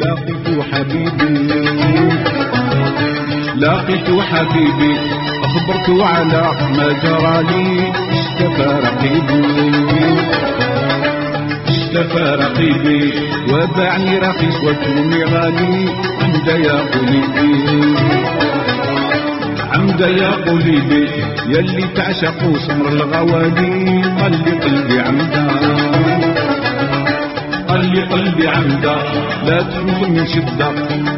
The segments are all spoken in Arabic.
لقيت حبيبي. لقيت حبيبي. أخبرت على ما جرى لي. اشتكى رقيبي. اشتكى رقيبي. وباعني رخيص وكوني غالي. عند يا قلبي عمد يا قلبي يلي تعشقوا سمر الغوالي. قال لي قلبي عمدا. قال لي قلبي عمدا لا تفوت من شدة.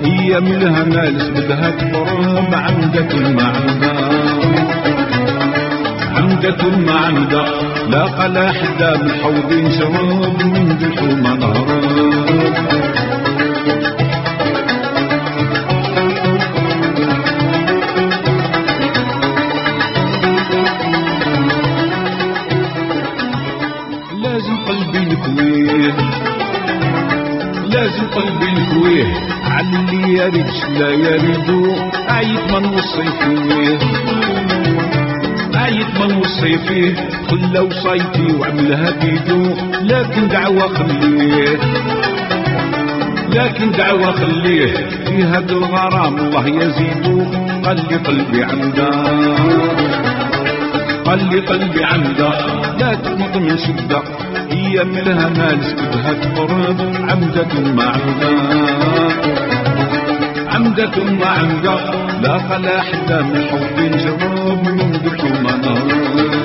هي من الهمالس بدها تقرب عمدة عمدا عمدة عمدا لا قلا حدا من حوض شرب من نهرب لازم قلبي نكويه لازم قلبي نكويه على اللي يريد لا يريدو عيط ما نوصي فيه عيط ما نوصي فيه خلا وصيتي وعملها بيدو لكن دعوة خليه. لكن دعوة خليه. في هذا الغرام الله يزيدو قال لي قلبي عمدا. قال لي قلبي عمدا. لا تمط من هي من الهمالس بدها تقرب عمدة عمدا عمدة عمدا لا خلا حدا من حب جرب من دحوم نار